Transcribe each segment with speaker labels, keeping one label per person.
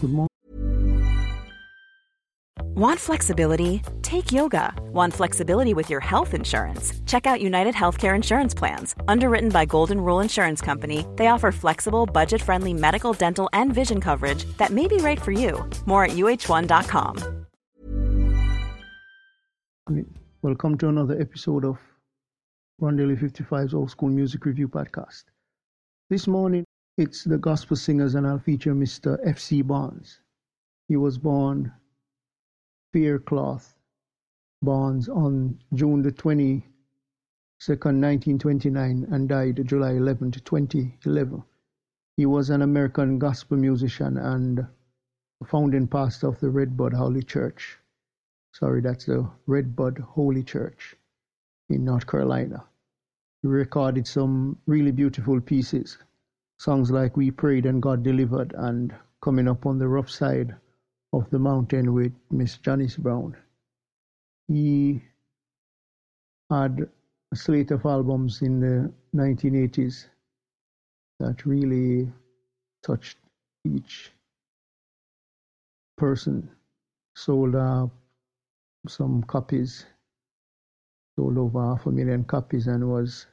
Speaker 1: Good morning.
Speaker 2: Want flexibility? Take yoga. Want flexibility with your health insurance? Check out United Healthcare Insurance Plans. Underwritten by Golden Rule Insurance Company, they offer flexible, budget friendly medical, dental, and vision coverage that may be right for you. More at uh1.com.
Speaker 1: Welcome to another episode of Rondelle 55's Old School Music Review Podcast. This morning, it's the Gospel Singers, and I'll feature Mr. F.C. Barnes. He was born Faircloth Barnes on June the 22nd, 1929, and died July 11, 2011. He was an American gospel musician and founding pastor of the Redbud Holy Church. Sorry, that's the Redbud Holy Church in North Carolina. He recorded some really beautiful pieces, songs like We Prayed and God Delivered and Coming Up on the Rough Side of the Mountain with Miss Janice Brown. He had a slate of albums in the 1980s that really touched each person. Sold uh, some copies, sold over half a million copies, and was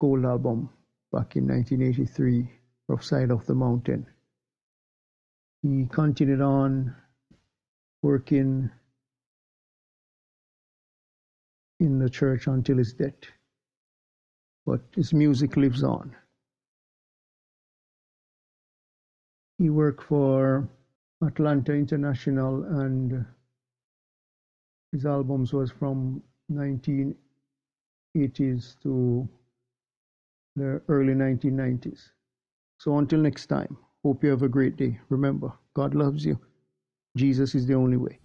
Speaker 1: gold album back in 1983, Rough Side of the Mountain. He continued on working in the church until his death, but his music lives on. He worked for Atlanta International and his albums was from 1980s to the early 1990s. So until next time. Hope you have a great day. Remember, God loves you. Jesus is the only way.